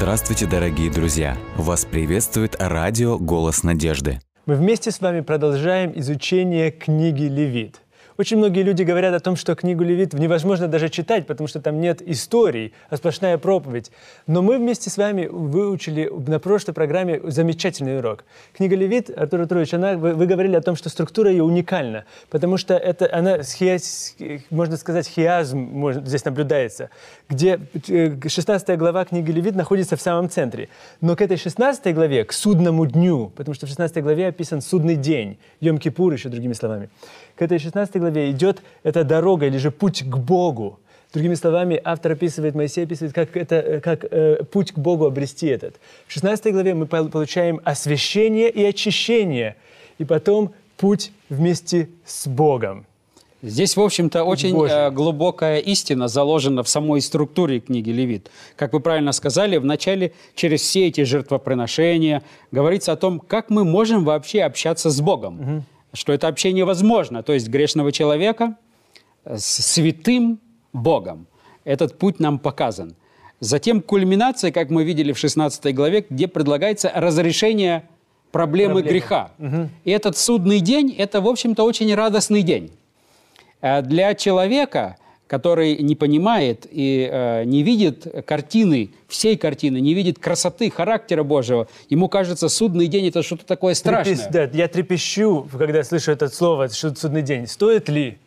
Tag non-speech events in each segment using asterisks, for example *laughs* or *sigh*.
Здравствуйте, дорогие друзья! Вас приветствует радио «Голос надежды». Мы вместе с вами продолжаем изучение книги Левит – очень многие люди говорят о том, что книгу Левит невозможно даже читать, потому что там нет историй, а сплошная проповедь. Но мы вместе с вами выучили на прошлой программе замечательный урок. Книга Левит, Артур Артурович, она, вы, вы говорили о том, что структура ее уникальна, потому что это, она, можно сказать, хиазм может, здесь наблюдается, где 16 э, глава книги Левит находится в самом центре. Но к этой 16 главе, к судному дню, потому что в 16 главе описан судный день, Йом-Кипур еще другими словами, к этой 16 главе идет эта дорога или же путь к Богу. Другими словами, автор описывает, Моисей описывает, как, это, как э, путь к Богу обрести этот. В 16 главе мы получаем освящение и очищение, и потом путь вместе с Богом. Здесь, в общем-то, очень Боже. Э, глубокая истина заложена в самой структуре книги Левит. Как вы правильно сказали, вначале через все эти жертвоприношения говорится о том, как мы можем вообще общаться с Богом. Угу что это общение возможно, то есть грешного человека с святым Богом. Этот путь нам показан. Затем кульминация, как мы видели в 16 главе, где предлагается разрешение проблемы Проблема. греха. Угу. И этот судный день – это, в общем-то, очень радостный день. Э, для человека – который не понимает и э, не видит картины, всей картины, не видит красоты, характера Божьего, ему кажется, судный день – это что-то такое страшное. Трепес, да, я трепещу, когда слышу это слово, что судный день. Стоит ли?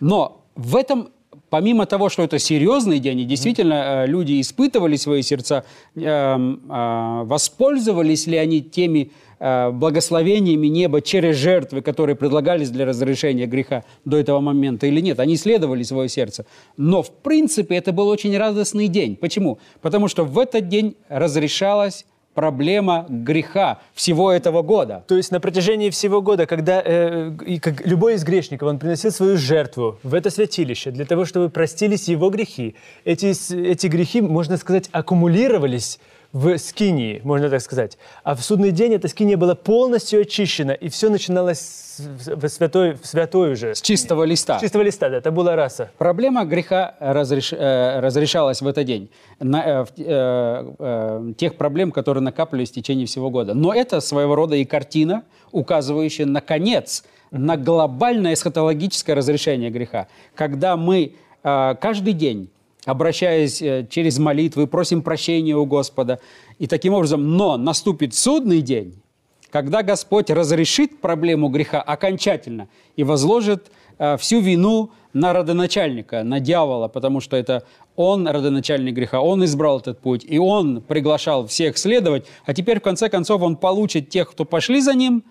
Но в этом помимо того, что это серьезный день, и действительно э, люди испытывали свои сердца, э, э, воспользовались ли они теми благословениями неба через жертвы, которые предлагались для разрешения греха до этого момента или нет. Они исследовали свое сердце. Но, в принципе, это был очень радостный день. Почему? Потому что в этот день разрешалась проблема греха всего этого года. То есть на протяжении всего года, когда э, и, как любой из грешников, он приносил свою жертву в это святилище для того, чтобы простились его грехи, эти, эти грехи, можно сказать, аккумулировались в скинии, можно так сказать. А в судный день эта скиния была полностью очищена, и все начиналось в святой, в святой уже. С чистого листа. С чистого листа, да, это была раса. Проблема греха разреш, э, разрешалась в этот день. На, э, э, э, тех проблем, которые накапливались в течение всего года. Но это своего рода и картина, указывающая на конец, на глобальное эсхатологическое разрешение греха. Когда мы э, каждый день обращаясь э, через молитвы, просим прощения у Господа. И таким образом, но наступит судный день, когда Господь разрешит проблему греха окончательно и возложит э, всю вину на родоначальника, на дьявола, потому что это он родоначальник греха, он избрал этот путь, и он приглашал всех следовать, а теперь в конце концов он получит тех, кто пошли за ним,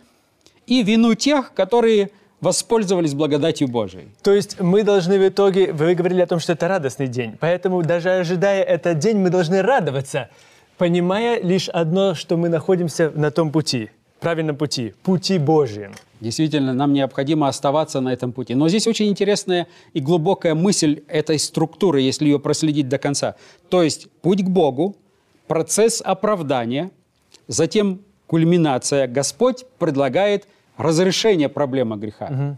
и вину тех, которые воспользовались благодатью Божией. То есть мы должны в итоге, вы говорили о том, что это радостный день, поэтому даже ожидая этот день, мы должны радоваться, понимая лишь одно, что мы находимся на том пути, правильном пути, пути Божьем. Действительно, нам необходимо оставаться на этом пути. Но здесь очень интересная и глубокая мысль этой структуры, если ее проследить до конца. То есть путь к Богу, процесс оправдания, затем кульминация. Господь предлагает разрешение проблемы греха. Угу.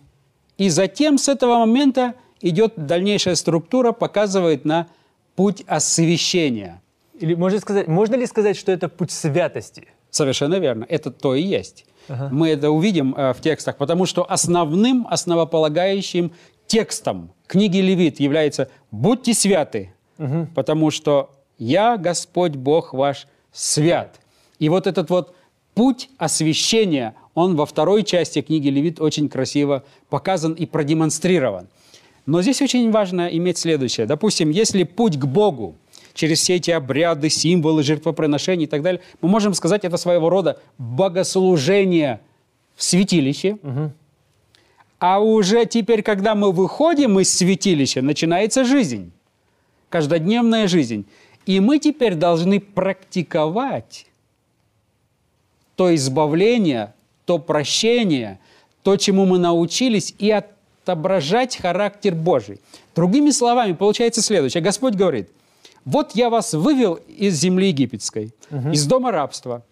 И затем с этого момента идет дальнейшая структура, показывает на путь освящения. Или можно, сказать, можно ли сказать, что это путь святости? Совершенно верно. Это то и есть. Ага. Мы это увидим э, в текстах, потому что основным, основополагающим текстом книги Левит является «Будьте святы, угу. потому что я, Господь Бог ваш, свят». И вот этот вот путь освящения, он во второй части книги Левит очень красиво показан и продемонстрирован. Но здесь очень важно иметь следующее. Допустим, если путь к Богу через все эти обряды, символы, жертвоприношения и так далее, мы можем сказать, это своего рода богослужение в святилище. Угу. А уже теперь, когда мы выходим из святилища, начинается жизнь, каждодневная жизнь. И мы теперь должны практиковать то избавление, то прощение, то, чему мы научились, и отображать характер Божий. Другими словами, получается следующее. Господь говорит, вот я вас вывел из земли египетской, угу. из дома рабства,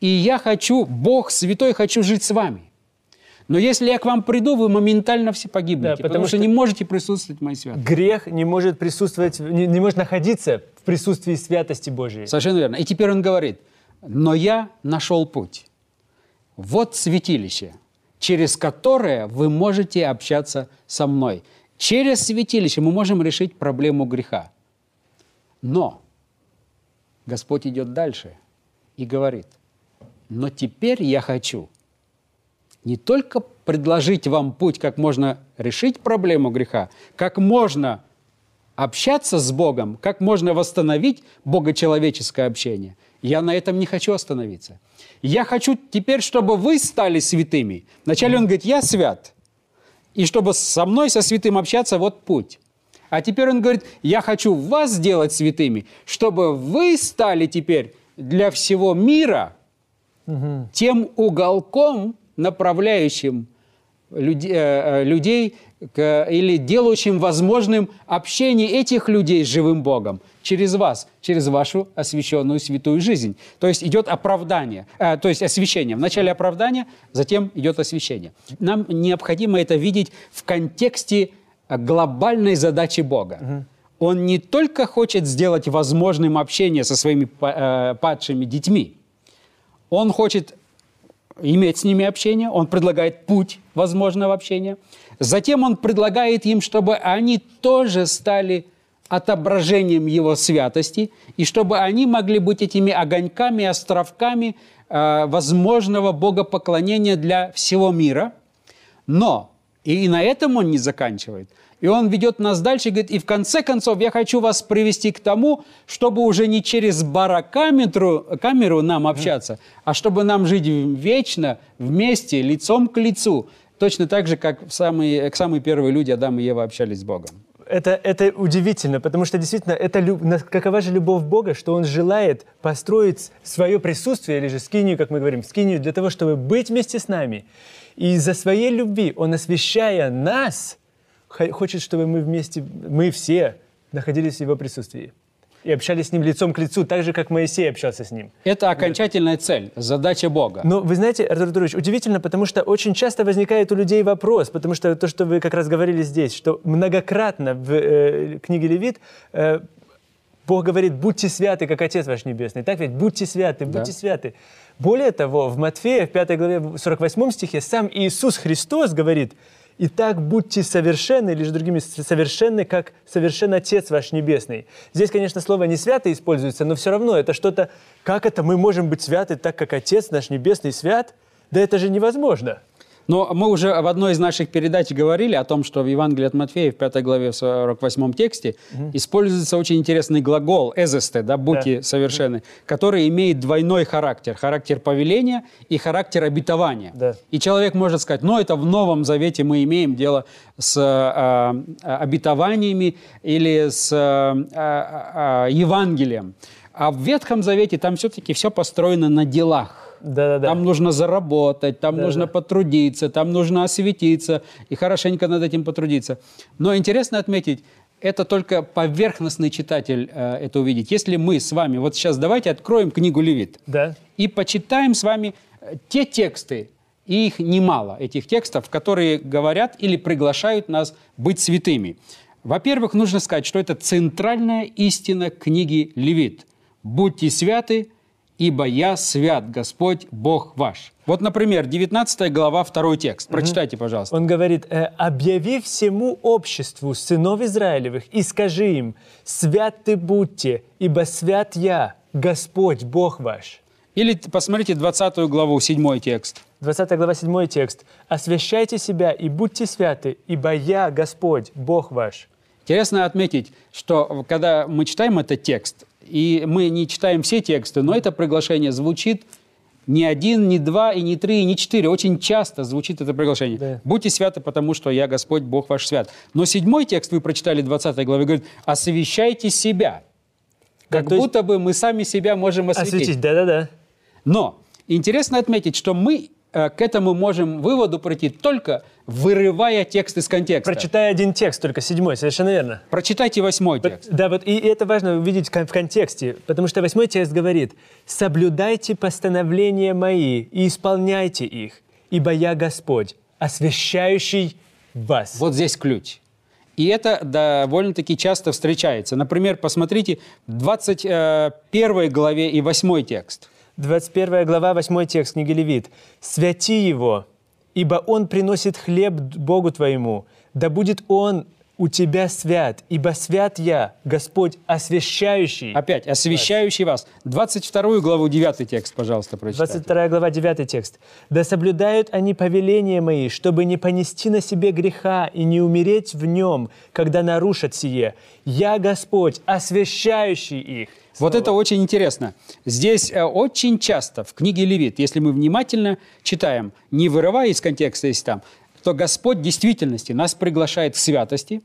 и я хочу, Бог святой, хочу жить с вами. Но если я к вам приду, вы моментально все погибнете, Да, потому, потому что, что- не можете присутствовать в моей святости. Грех не может присутствовать, не, не может находиться в присутствии святости Божьей. Совершенно верно. И теперь он говорит, но я нашел путь. Вот святилище, через которое вы можете общаться со мной. Через святилище мы можем решить проблему греха. Но Господь идет дальше и говорит, но теперь я хочу не только предложить вам путь, как можно решить проблему греха, как можно общаться с Богом, как можно восстановить богочеловеческое общение. Я на этом не хочу остановиться. Я хочу теперь, чтобы вы стали святыми. Вначале он говорит, я свят. И чтобы со мной, со святым общаться, вот путь. А теперь он говорит, я хочу вас сделать святыми, чтобы вы стали теперь для всего мира тем уголком, направляющим э, э, людей к- или делающим возможным общение этих людей с живым Богом через вас, через вашу освященную святую жизнь. То есть идет оправдание, э, то есть освящение. Вначале оправдание, затем идет освящение. Нам необходимо это видеть в контексте э, глобальной задачи Бога. Он не только хочет сделать возможным общение со своими э, падшими детьми, он хочет иметь с ними общение, он предлагает путь возможного общения. Затем он предлагает им, чтобы они тоже стали отображением его святости, и чтобы они могли быть этими огоньками, островками э, возможного богопоклонения для всего мира. Но и на этом он не заканчивает. И он ведет нас дальше и говорит, и в конце концов я хочу вас привести к тому, чтобы уже не через барокамеру камеру нам общаться, а чтобы нам жить вечно, вместе, лицом к лицу. Точно так же, как в самые, к самые первые люди Адам и Ева общались с Богом. Это, это удивительно, потому что действительно, это какова же любовь Бога, что Он желает построить свое присутствие, или же скинию, как мы говорим, скинию для того, чтобы быть вместе с нами. И из-за своей любви Он, освящая нас, хочет, чтобы мы вместе, мы все находились в Его присутствии и общались с Ним лицом к лицу, так же, как Моисей общался с Ним. Это окончательная цель, задача Бога. Но вы знаете, Артур Артурович, удивительно, потому что очень часто возникает у людей вопрос, потому что то, что вы как раз говорили здесь, что многократно в э, книге Левит э, Бог говорит, будьте святы, как Отец ваш Небесный. Так ведь? Будьте святы, будьте Да. святы. Более того, в Матфея, в 5 главе, в 48 стихе, сам Иисус Христос говорит, «Итак, будьте совершенны, же другими совершенны, как совершен Отец ваш Небесный». Здесь, конечно, слово «не свято» используется, но все равно это что-то, как это мы можем быть святы так, как Отец наш Небесный свят? Да это же невозможно. Но мы уже в одной из наших передач говорили о том, что в Евангелии от Матфея в 5 главе в 48 тексте используется очень интересный глагол «эзесте», да, «будьте Да. совершенны», который имеет двойной характер. Характер повеления и характер обетования. Да. И человек может сказать, ну это в Новом Завете мы имеем дело с э, э, обетованиями или с э, э, э, Евангелием. А в Ветхом Завете там все-таки все построено на делах. Да-да-да. Там нужно заработать, там Да, нужно да. потрудиться, там нужно осветиться и хорошенько над этим потрудиться. Но интересно отметить, это только поверхностный читатель э, это увидит. Если мы с вами, вот сейчас давайте откроем книгу Левит Да. и почитаем с вами э, те тексты, и их немало, этих текстов, которые говорят или приглашают нас быть святыми. Во-первых, нужно сказать, что это центральная истина книги Левит. «Будьте святы, ибо я свят, Господь Бог ваш». Вот, например, 19 глава, второй текст. Прочитайте, пожалуйста. Он говорит, э, «Объяви всему обществу сынов Израилевых и скажи им, святы будьте, ибо свят я, Господь, Бог ваш». Или посмотрите 20 главу, 7 текст. 20 глава 7 текст. «Освящайте себя и будьте святы, ибо я, Господь, Бог ваш». Интересно отметить, что когда мы читаем этот текст, и мы не читаем все тексты, но это приглашение звучит не один, не два, и не три, и не четыре. Очень часто звучит это приглашение. Да. Будьте святы, потому что я Господь, Бог ваш свят. Но седьмой текст вы прочитали 20 главе, говорит, освящайте себя. Как есть- будто бы мы сами себя можем осветить. Осветить, да-да-да. Но интересно отметить, что мы к этому можем выводу прийти только вырывая текст из контекста. Прочитай один текст, только седьмой, совершенно верно. Прочитайте восьмой текст. Да, вот и это важно увидеть в контексте, потому что восьмой текст говорит, «Соблюдайте постановления мои и исполняйте их, ибо я Господь, освящающий вас. Вот здесь ключ. И это довольно-таки часто встречается. Например, посмотрите 21 главе и 8 текст. 21 глава, 8 текст книги Левит. «Святи его, ибо он приносит хлеб Богу твоему, да будет он у тебя свят, ибо свят я, Господь, освящающий». Опять, освящающий вас. 22 главу, 9 текст, пожалуйста, прочитайте. 22 глава, 9 текст. «Да соблюдают они повеления мои, чтобы не понести на себе греха и не умереть в нем, когда нарушат сие. Я Господь, освящающий их». Вот это очень интересно. Здесь э, очень часто в книге Левит, если мы внимательно читаем, не вырывая из контекста, если там, то Господь в действительности нас приглашает к святости,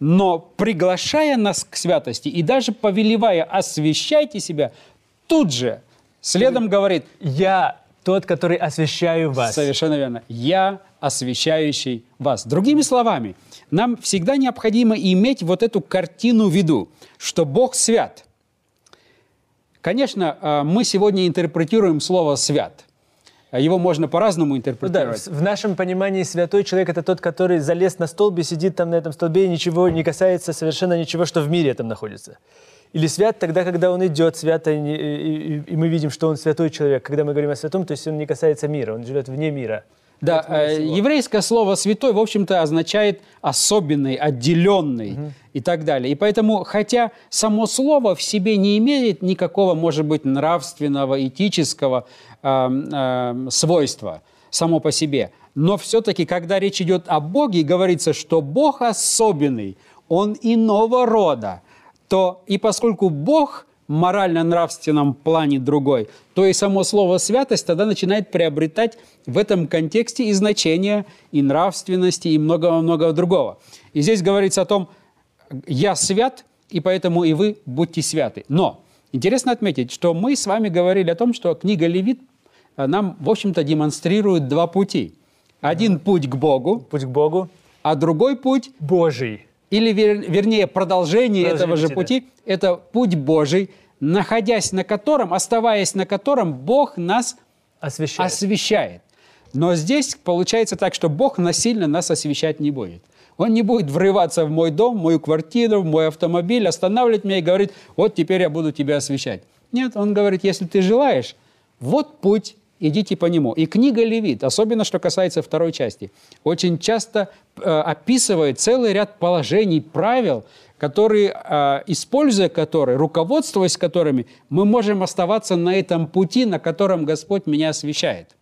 но приглашая нас к святости и даже повелевая «освящайте себя», тут же следом говорит «Я тот, который освящаю вас». Совершенно верно. «Я освящающий вас». Другими словами, нам всегда необходимо иметь вот эту картину в виду, что Бог свят. Конечно, э, мы сегодня интерпретируем слово «свят». Его можно по-разному Ну да, интерпретировать. в в нашем понимании святой человек это тот, который залез на столб и сидит там на этом столбе и ничего не касается совершенно ничего, что в мире там находится. Или свят тогда, когда он идет свято, и- и- и мы видим, что он святой человек. Когда мы говорим о святом, то есть он не касается мира, он живет вне мира. Да, э, еврейское слово «святой», в общем-то, означает особенный, отделенный и так далее. И поэтому, хотя само слово в себе не имеет никакого, может быть, нравственного, этического эм, эм, свойства само по себе, но все-таки, когда речь идет о Боге, говорится, что Бог особенный, Он иного рода, то и поскольку Бог морально-нравственном плане другой, то и само слово «святость» тогда начинает приобретать в этом контексте и значение, и нравственности, и много-много другого. И здесь говорится о том, «я свят, и поэтому и вы будьте святы». Но интересно отметить, что мы с вами говорили о том, что книга Левит э, нам, в общем-то, демонстрирует два пути. Один путь к Богу, Путь к Богу а другой путь Божий. Или, вер- вернее, продолжение этого же пути, это путь Божий, находясь на котором, оставаясь на котором, Бог нас Освящает. освещает. Но здесь получается так, что Бог насильно нас освещать не будет. Он не будет врываться в мой дом, в мою квартиру, в мой автомобиль, останавливать меня и говорить, вот теперь я буду тебя освещать. Нет, он говорит, если ты желаешь, вот путь, идите по нему. И книга Левит, особенно что касается второй части, очень часто э, описывает целый ряд положений, правил, которые, э, используя которые, руководствуясь которыми, мы можем оставаться на этом пути, на котором Господь меня освещает.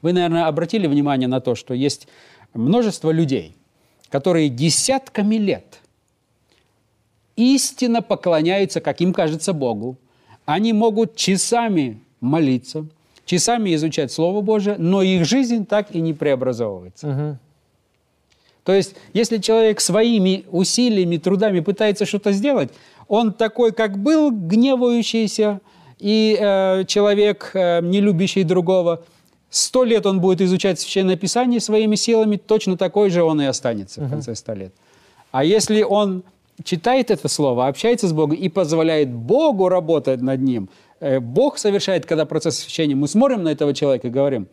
Вы, наверное, обратили внимание на то, что есть множество людей, которые десятками лет истинно поклоняются, как им кажется, Богу. Они могут часами молиться, часами изучать Слово Божие, но их жизнь так и не преобразовывается. То есть, если человек своими усилиями, трудами пытается что-то сделать, он такой, как был, гневающийся, и э, человек, э, не любящий другого, сто лет он будет изучать Священное Писание своими силами, точно такой же он и останется в конце ста лет. А если он читает это слово, общается с Богом и позволяет Богу работать над ним, Бог совершает, когда процесс освящения, мы смотрим на этого человека и говорим,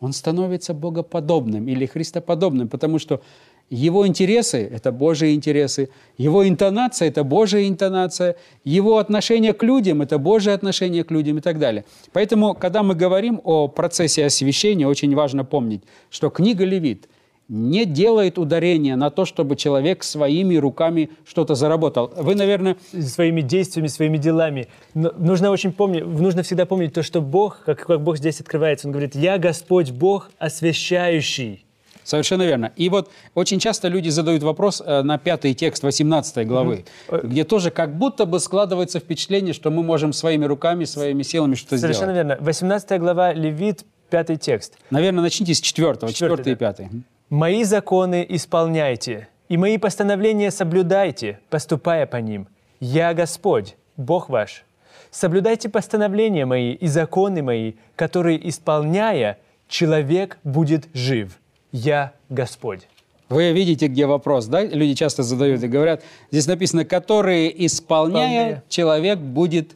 он становится богоподобным или христоподобным, потому что его интересы – это Божьи интересы, его интонация – это Божья интонация, его отношение к людям – это Божье отношение к людям и так далее. Поэтому, когда мы говорим о процессе освящения, очень важно помнить, что книга Левит не делает ударения на то, чтобы человек своими руками что-то заработал. Вы, наверное, своими действиями, своими делами. Но нужно очень помнить, нужно всегда помнить то, что Бог, как, как Бог здесь открывается, Он говорит, «Я Господь Бог, освящающий». Совершенно верно. И вот очень часто люди задают вопрос э, на пятый текст 18 главы, где тоже как будто бы складывается впечатление, что мы можем своими руками, своими силами что-то Совершенно сделать. верно. 18 глава, Левит, пятый текст. Наверное, начните с четвертого, Четвертый, четвертый и пятый. «Мои законы исполняйте, и мои постановления соблюдайте, поступая по ним. Я Господь, Бог ваш. Соблюдайте постановления мои и законы мои, которые, исполняя, человек будет жив. Я Господь». Вы видите, где вопрос, да? Люди часто задают и говорят, здесь написано, которые исполняя, Исполняя. человек будет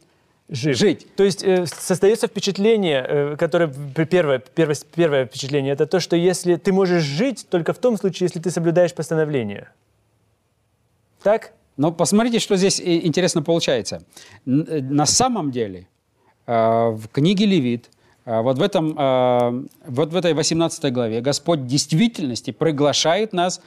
Жив. Жить. То есть э, создается впечатление, э, которое первое, первое, первое впечатление, это то, что если ты можешь жить только в том случае, если ты соблюдаешь постановление. Так? Но посмотрите, что здесь э, интересно получается. Э, На самом деле э, в книге Левит, э, вот в, этом, э, вот в этой 18 главе Господь в действительности приглашает нас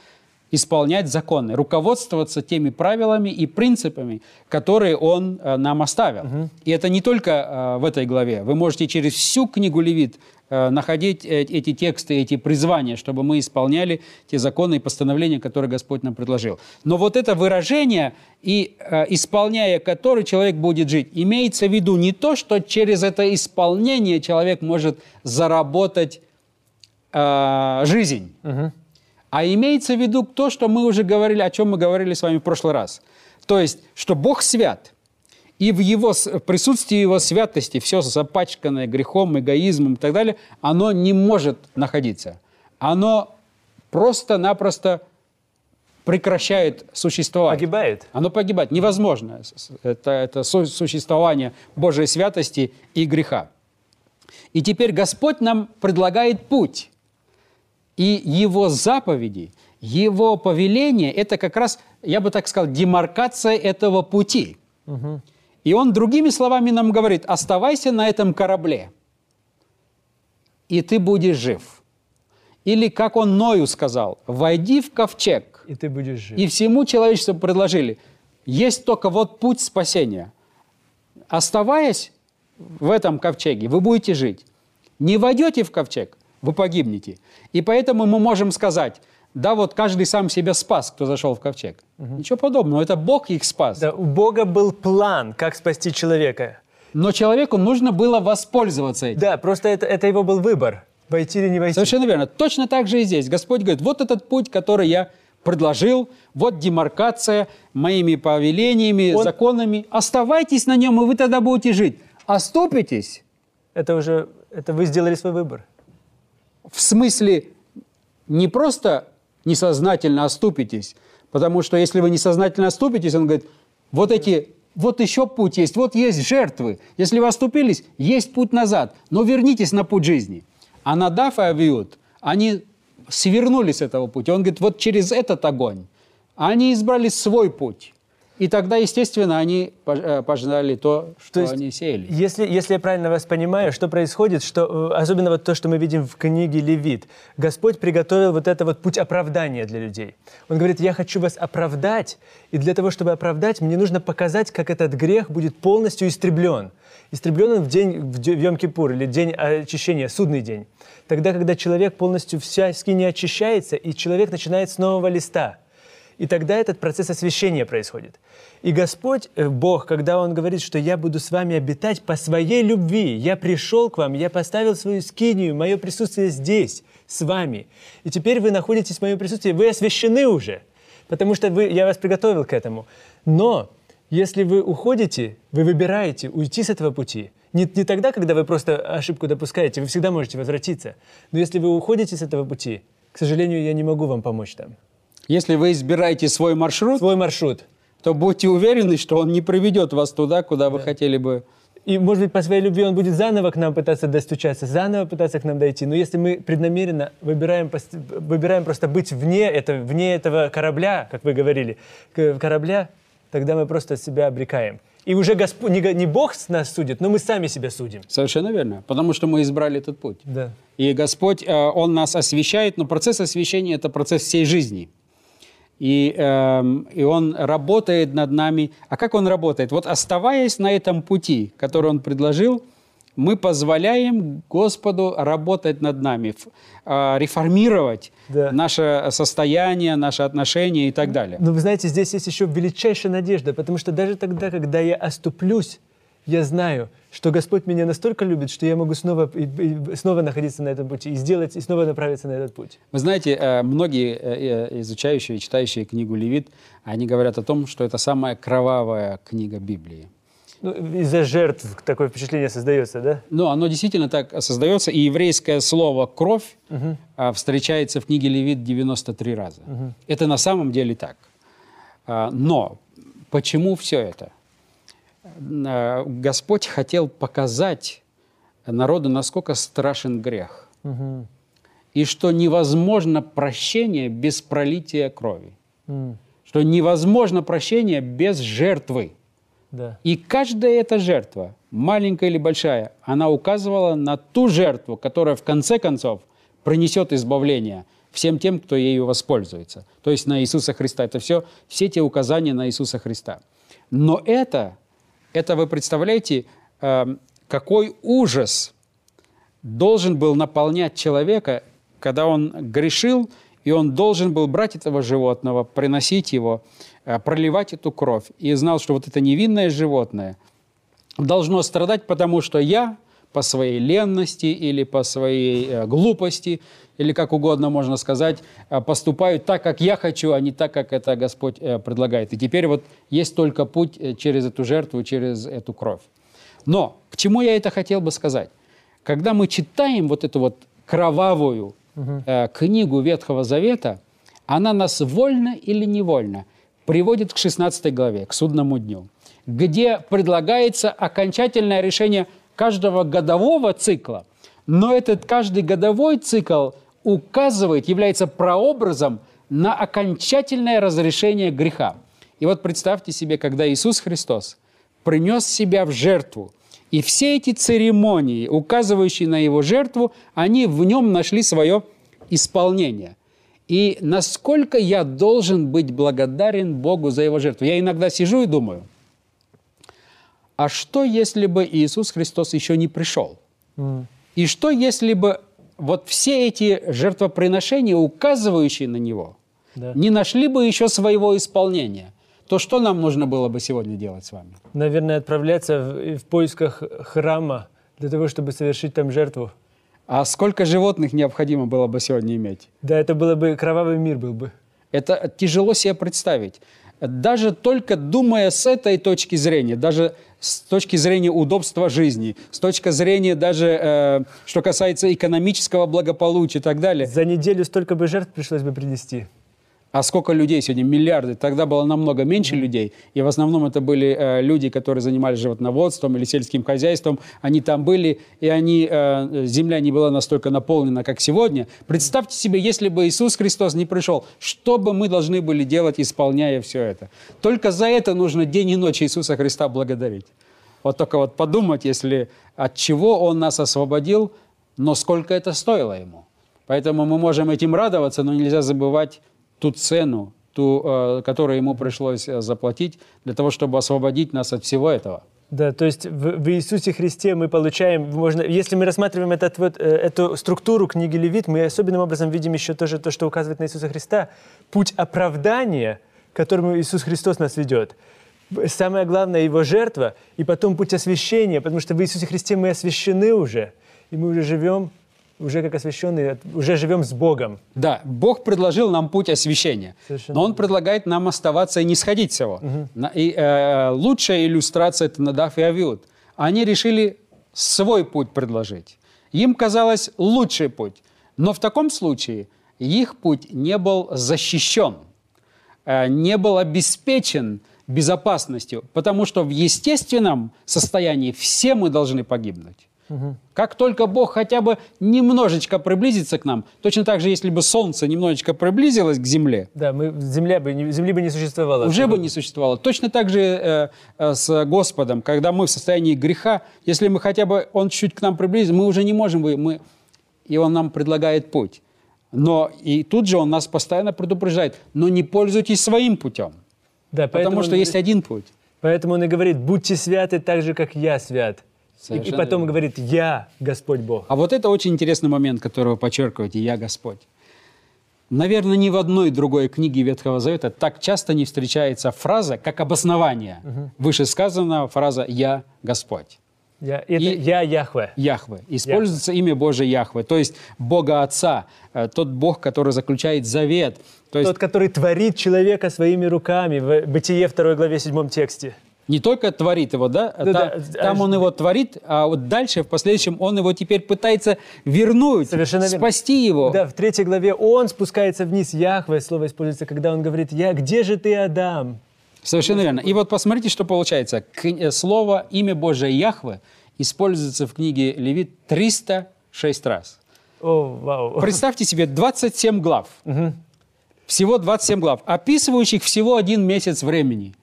исполнять законы, руководствоваться теми правилами и принципами, которые Он э, нам оставил. И это не только э, в этой главе. Вы можете через всю книгу Левит э, находить эти тексты, эти призвания, чтобы мы исполняли те законы и постановления, которые Господь нам предложил. Но вот это выражение, и исполняя который человек будет жить, имеется в виду не то, что через это исполнение человек может заработать э, жизнь, а имеется в виду то, что мы уже говорили, о чем мы говорили с вами в прошлый раз. То есть, что Бог свят, и в его в присутствии его святости все запачканное грехом, эгоизмом и так далее, оно не может находиться. Оно просто-напросто прекращает существовать. Погибает. Оно погибает. Невозможно. Это, это су- существование Божьей святости и греха. И теперь Господь нам предлагает путь. И Его заповеди, Его повеление – это как раз, я бы так сказал, демаркация этого пути. И Он другими словами нам говорит, оставайся на этом корабле, и ты будешь жив. Или, как Он Ною сказал, войди в ковчег, И ты будешь жив. и всему человечеству предложили, есть только вот путь спасения. Оставаясь в этом ковчеге, вы будете жить. Не войдете в ковчег, вы погибнете. И поэтому мы можем сказать, да, вот каждый сам себя спас, кто зашел в ковчег. Ничего подобного, это Бог их спас. Да, у Бога был план, как спасти человека. Но человеку нужно было воспользоваться этим. Да, просто это, это его был выбор. Войти или не войти. Совершенно верно. Точно так же и здесь. Господь говорит, вот этот путь, который я предложил, вот демаркация моими повелениями, Он- законами. Оставайтесь на нем, и вы тогда будете жить. Оступитесь, Это уже, это вы сделали свой выбор. В смысле не просто несознательно оступитесь, потому что если вы несознательно оступитесь, он говорит, вот эти, вот еще путь есть, вот есть жертвы. Если вы оступились, есть путь назад, но вернитесь на путь жизни. А Надав и Авиуд, они свернули с этого пути. Он говорит, вот через этот огонь. Они избрали свой путь. И тогда, естественно, они пож- э, пожинали то, что То есть, они сеяли. Если, если я правильно вас понимаю, что происходит, что, э, особенно вот то, что мы видим в книге Левит, Господь приготовил вот это вот путь оправдания для людей. Он говорит, я хочу вас оправдать, и для того, чтобы оправдать, мне нужно показать, как этот грех будет полностью истреблен. Истреблен он в день, в Йом-Кипур, или день очищения, судный день. Тогда, когда человек полностью всячески не очищается, и человек начинает с нового листа. И тогда этот процесс освящения происходит. И Господь, э, Бог, когда Он говорит, что «Я буду с вами обитать по своей любви, я пришел к вам, я поставил свою скинию, мое присутствие здесь, с вами, и теперь вы находитесь в моем присутствии, вы освящены уже, потому что вы, я вас приготовил к этому. Но если вы уходите, вы выбираете уйти с этого пути. Не, не тогда, когда вы просто ошибку допускаете, вы всегда можете возвратиться. Но если вы уходите с этого пути, к сожалению, я не могу вам помочь там. Если вы избираете свой маршрут, Свой маршрут. то будьте уверены, что он не приведет вас туда, куда вы хотели бы. И, может быть, по своей любви он будет заново к нам пытаться достучаться, заново пытаться к нам дойти. Но если мы преднамеренно выбираем, выбираем просто быть вне, это, вне этого корабля, как вы говорили, корабля, тогда мы просто себя обрекаем. И уже Господь, не, не Бог нас судит, но мы сами себя судим. Совершенно верно. Потому что мы избрали этот путь. Да. И Господь, э, Он нас освещает, но процесс освящения – это процесс всей жизни. И, эм, и Он работает над нами. А как Он работает? Вот оставаясь на этом пути, который Он предложил, мы позволяем Господу работать над нами, э, реформировать Да. наше состояние, наши отношения и так далее. Но вы знаете, здесь есть еще величайшая надежда, потому что даже тогда, когда я оступлюсь, я знаю, что Господь меня настолько любит, что я могу снова, и- и- снова находиться на этом пути и сделать, и снова направиться на этот путь. Вы знаете, э, многие э, э, изучающие, читающие книгу Левит, они говорят о том, что это самая кровавая книга Библии. Ну, из-за жертв такое впечатление создается, да? Но оно действительно так создается, и еврейское слово «кровь» а, встречается в книге Левит 93 раза. Это на самом деле так. А, Но почему все это? Э, Господь хотел показать народу, насколько страшен грех. И что невозможно прощение без пролития крови. Что невозможно прощение без жертвы. Да. И каждая эта жертва, маленькая или большая, она указывала на ту жертву, которая в конце концов принесет избавление всем тем, кто ею воспользуется. То есть на Иисуса Христа. Это все, все те указания на Иисуса Христа. Но это, это вы представляете, э, какой ужас должен был наполнять человека, когда он грешил, и он должен был брать этого животного, приносить его, э, проливать эту кровь. И знал, что вот это невинное животное должно страдать, потому что я по своей ленности или по своей э, глупости, или как угодно можно сказать, э, поступаю так, как я хочу, а не так, как это Господь предлагает. И теперь вот есть только путь через эту жертву, через эту кровь. Но к чему я это хотел бы сказать? Когда мы читаем вот эту вот кровавую э, книгу Ветхого Завета, она нас вольно или невольно приводит к 16 главе, к судному дню, где предлагается окончательное решение каждого годового цикла. Но этот каждый годовой цикл указывает, является прообразом на окончательное разрешение греха. И вот представьте себе, когда Иисус Христос принес себя в жертву, и все эти церемонии, указывающие на его жертву, они в нем нашли свое исполнение. И насколько я должен быть благодарен Богу за его жертву? Я иногда сижу и думаю, а что, если бы Иисус Христос еще не пришел? Mm. И что, если бы вот все эти жертвоприношения, указывающие на Него, да. не нашли бы еще своего исполнения – то что нам нужно было бы сегодня делать с вами? Наверное, отправляться в, в поисках храма для того, чтобы совершить там жертву. А сколько животных необходимо было бы сегодня иметь? Да, это было бы кровавый мир был бы. Это тяжело себе представить. Даже только думая с этой точки зрения, даже с точки зрения удобства жизни, с точки зрения даже, э, что касается экономического благополучия и так далее. За неделю столько бы жертв пришлось бы принести. А сколько людей сегодня? Миллиарды. Тогда было намного меньше mm-hmm. людей. И в основном это были э, люди, которые занимались животноводством или сельским хозяйством. Они там были, и они, э, земля не была настолько наполнена, как сегодня. Представьте себе, если бы Иисус Христос не пришел, что бы мы должны были делать, исполняя все это? Только за это нужно день и ночь Иисуса Христа благодарить. Вот только вот подумать, если от чего Он нас освободил, но сколько это стоило Ему. Поэтому мы можем этим радоваться, но нельзя забывать ту цену, ту, э, которую ему пришлось э, заплатить для того, чтобы освободить нас от всего этого. Да, то есть в, в Иисусе Христе мы получаем, можно, если мы рассматриваем этот, вот, э, эту структуру книги Левит, мы особенным образом видим еще тоже то, что указывает на Иисуса Христа, путь оправдания, к которому Иисус Христос нас ведет. Самое главное – Его жертва, и потом путь освящения, потому что в Иисусе Христе мы освящены уже, и мы уже живем уже как освященные, уже живем с Богом. Да, Бог предложил нам путь освящения, Совершенно. но Он предлагает нам оставаться и не сходить с его. Угу. И, э, лучшая иллюстрация – это Надав и Авиуд. Они решили свой путь предложить. Им казалось лучший путь. Но в таком случае их путь не был защищен, э, не был обеспечен безопасностью, потому что в естественном состоянии все мы должны погибнуть. Угу. Как только Бог хотя бы немножечко приблизится к нам, точно так же, если бы Солнце немножечко приблизилось к Земле, да, мы, земля бы, Земли бы не существовало. Уже бы не существовало. Точно так же э, э, с Господом, когда мы в состоянии греха, если мы хотя бы, Он чуть-чуть к нам приблизится, мы уже не можем, мы, и Он нам предлагает путь. Но и тут же Он нас постоянно предупреждает, но не пользуйтесь своим путем, да, потому что есть один путь. Поэтому Он и говорит, будьте святы так же, как я свят. И, и потом говорит, я Господь Бог. А вот это очень интересный момент, который вы подчеркиваете, я Господь. Наверное, ни в одной другой книге Ветхого Завета так часто не встречается фраза, как обоснование угу. вышесказанного фраза «Я Господь». Я, это, и, я Яхве. Яхве. Используется Яхве. имя Божие Яхве, то есть Бога Отца, э, тот Бог, который заключает завет. То есть... Тот, который творит человека своими руками, в Бытие 2 главе 7 тексте не только творит его, да, да, там, да там он его творит, а вот дальше, в последующем, он его теперь пытается вернуть, Совершенно спасти его. Да, в третьей главе он спускается вниз, Яхве, слово используется, когда он говорит, «Я, где же ты, Адам?» Совершенно верно. И вот посмотрите, что получается. Э, Слово «Имя Божие Яхве» используется в книге Левит 306 раз. О, вау. Представьте себе 27 глав. Всего 27 глав, описывающих всего один месяц времени.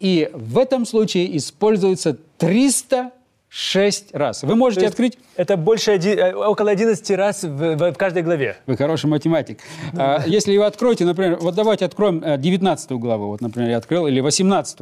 И в этом случае используется 306 раз. Вы можете открыть... Это больше, оди- э, около 11 раз в, в- в каждой главе. Вы хороший математик. А, Если вы откроете, например, вот давайте откроем э, 19 главу, вот, например, я открыл, или 18.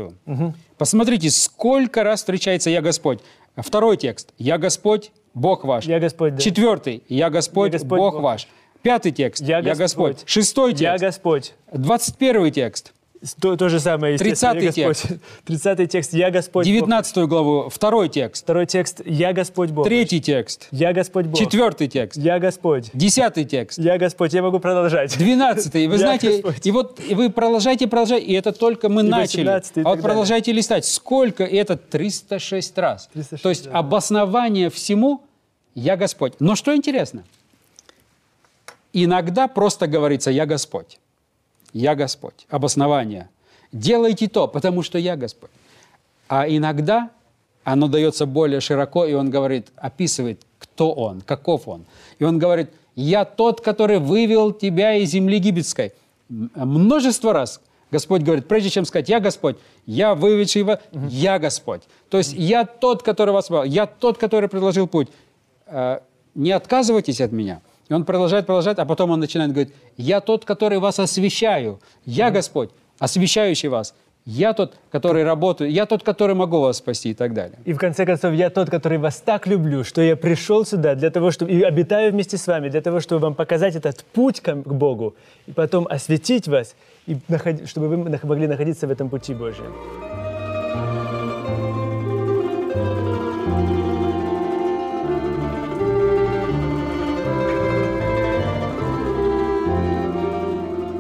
Посмотрите, сколько раз встречается «Я Господь». Второй текст «Я Господь, Бог ваш». Я Господь, да. Четвертый «Я Господь, Я Господь, Бог, Бог ваш». Пятый текст Я «Я Господь». Господь. Шестой Я текст. Господь. Двадцать первый текст. То, то же самое, естественно. 30-й я Господь. 30 *laughs* текст. Я Господь Бог. Девятнадцатую главу. Второй текст. Второй текст. Я Господь Бог. Третий текст. Я Господь Бог. Четвертый текст. Я Господь. Десятый текст. Я Господь. Я могу продолжать. Двенадцатый. Вы Я знаете, Господь. и вот и вы продолжаете, продолжаете, и это только мы И начали. 18 и а вот далее. продолжайте листать. Сколько? Это 306 раз. 306, То есть да. обоснование всему «Я Господь». Но что интересно? Иногда просто говорится «Я Господь». «Я Господь». Обоснование. Делайте то, потому что я Господь. А иногда оно дается более широко, и он говорит, описывает, кто он, каков он. И он говорит, я тот, который вывел тебя из земли египетской. Множество раз Господь говорит, прежде чем сказать «Я Господь», «Я выведший его», «Я Господь». То есть «Я тот, который вас вел», «Я тот, который предложил путь». Э, Не отказывайтесь от меня. И он продолжает, продолжает, а потом он начинает говорить, «Я тот, который вас освящаю». «Я Господь, освящающий вас». «Я тот, который работаю». «Я тот, который могу вас спасти» и так далее. И в конце концов, я тот, который вас так люблю, что я пришел сюда для того, чтобы и обитаю вместе с вами, для того, чтобы вам показать этот путь к Богу, и потом осветить вас, и наход- чтобы вы могли находиться в этом пути Божьем.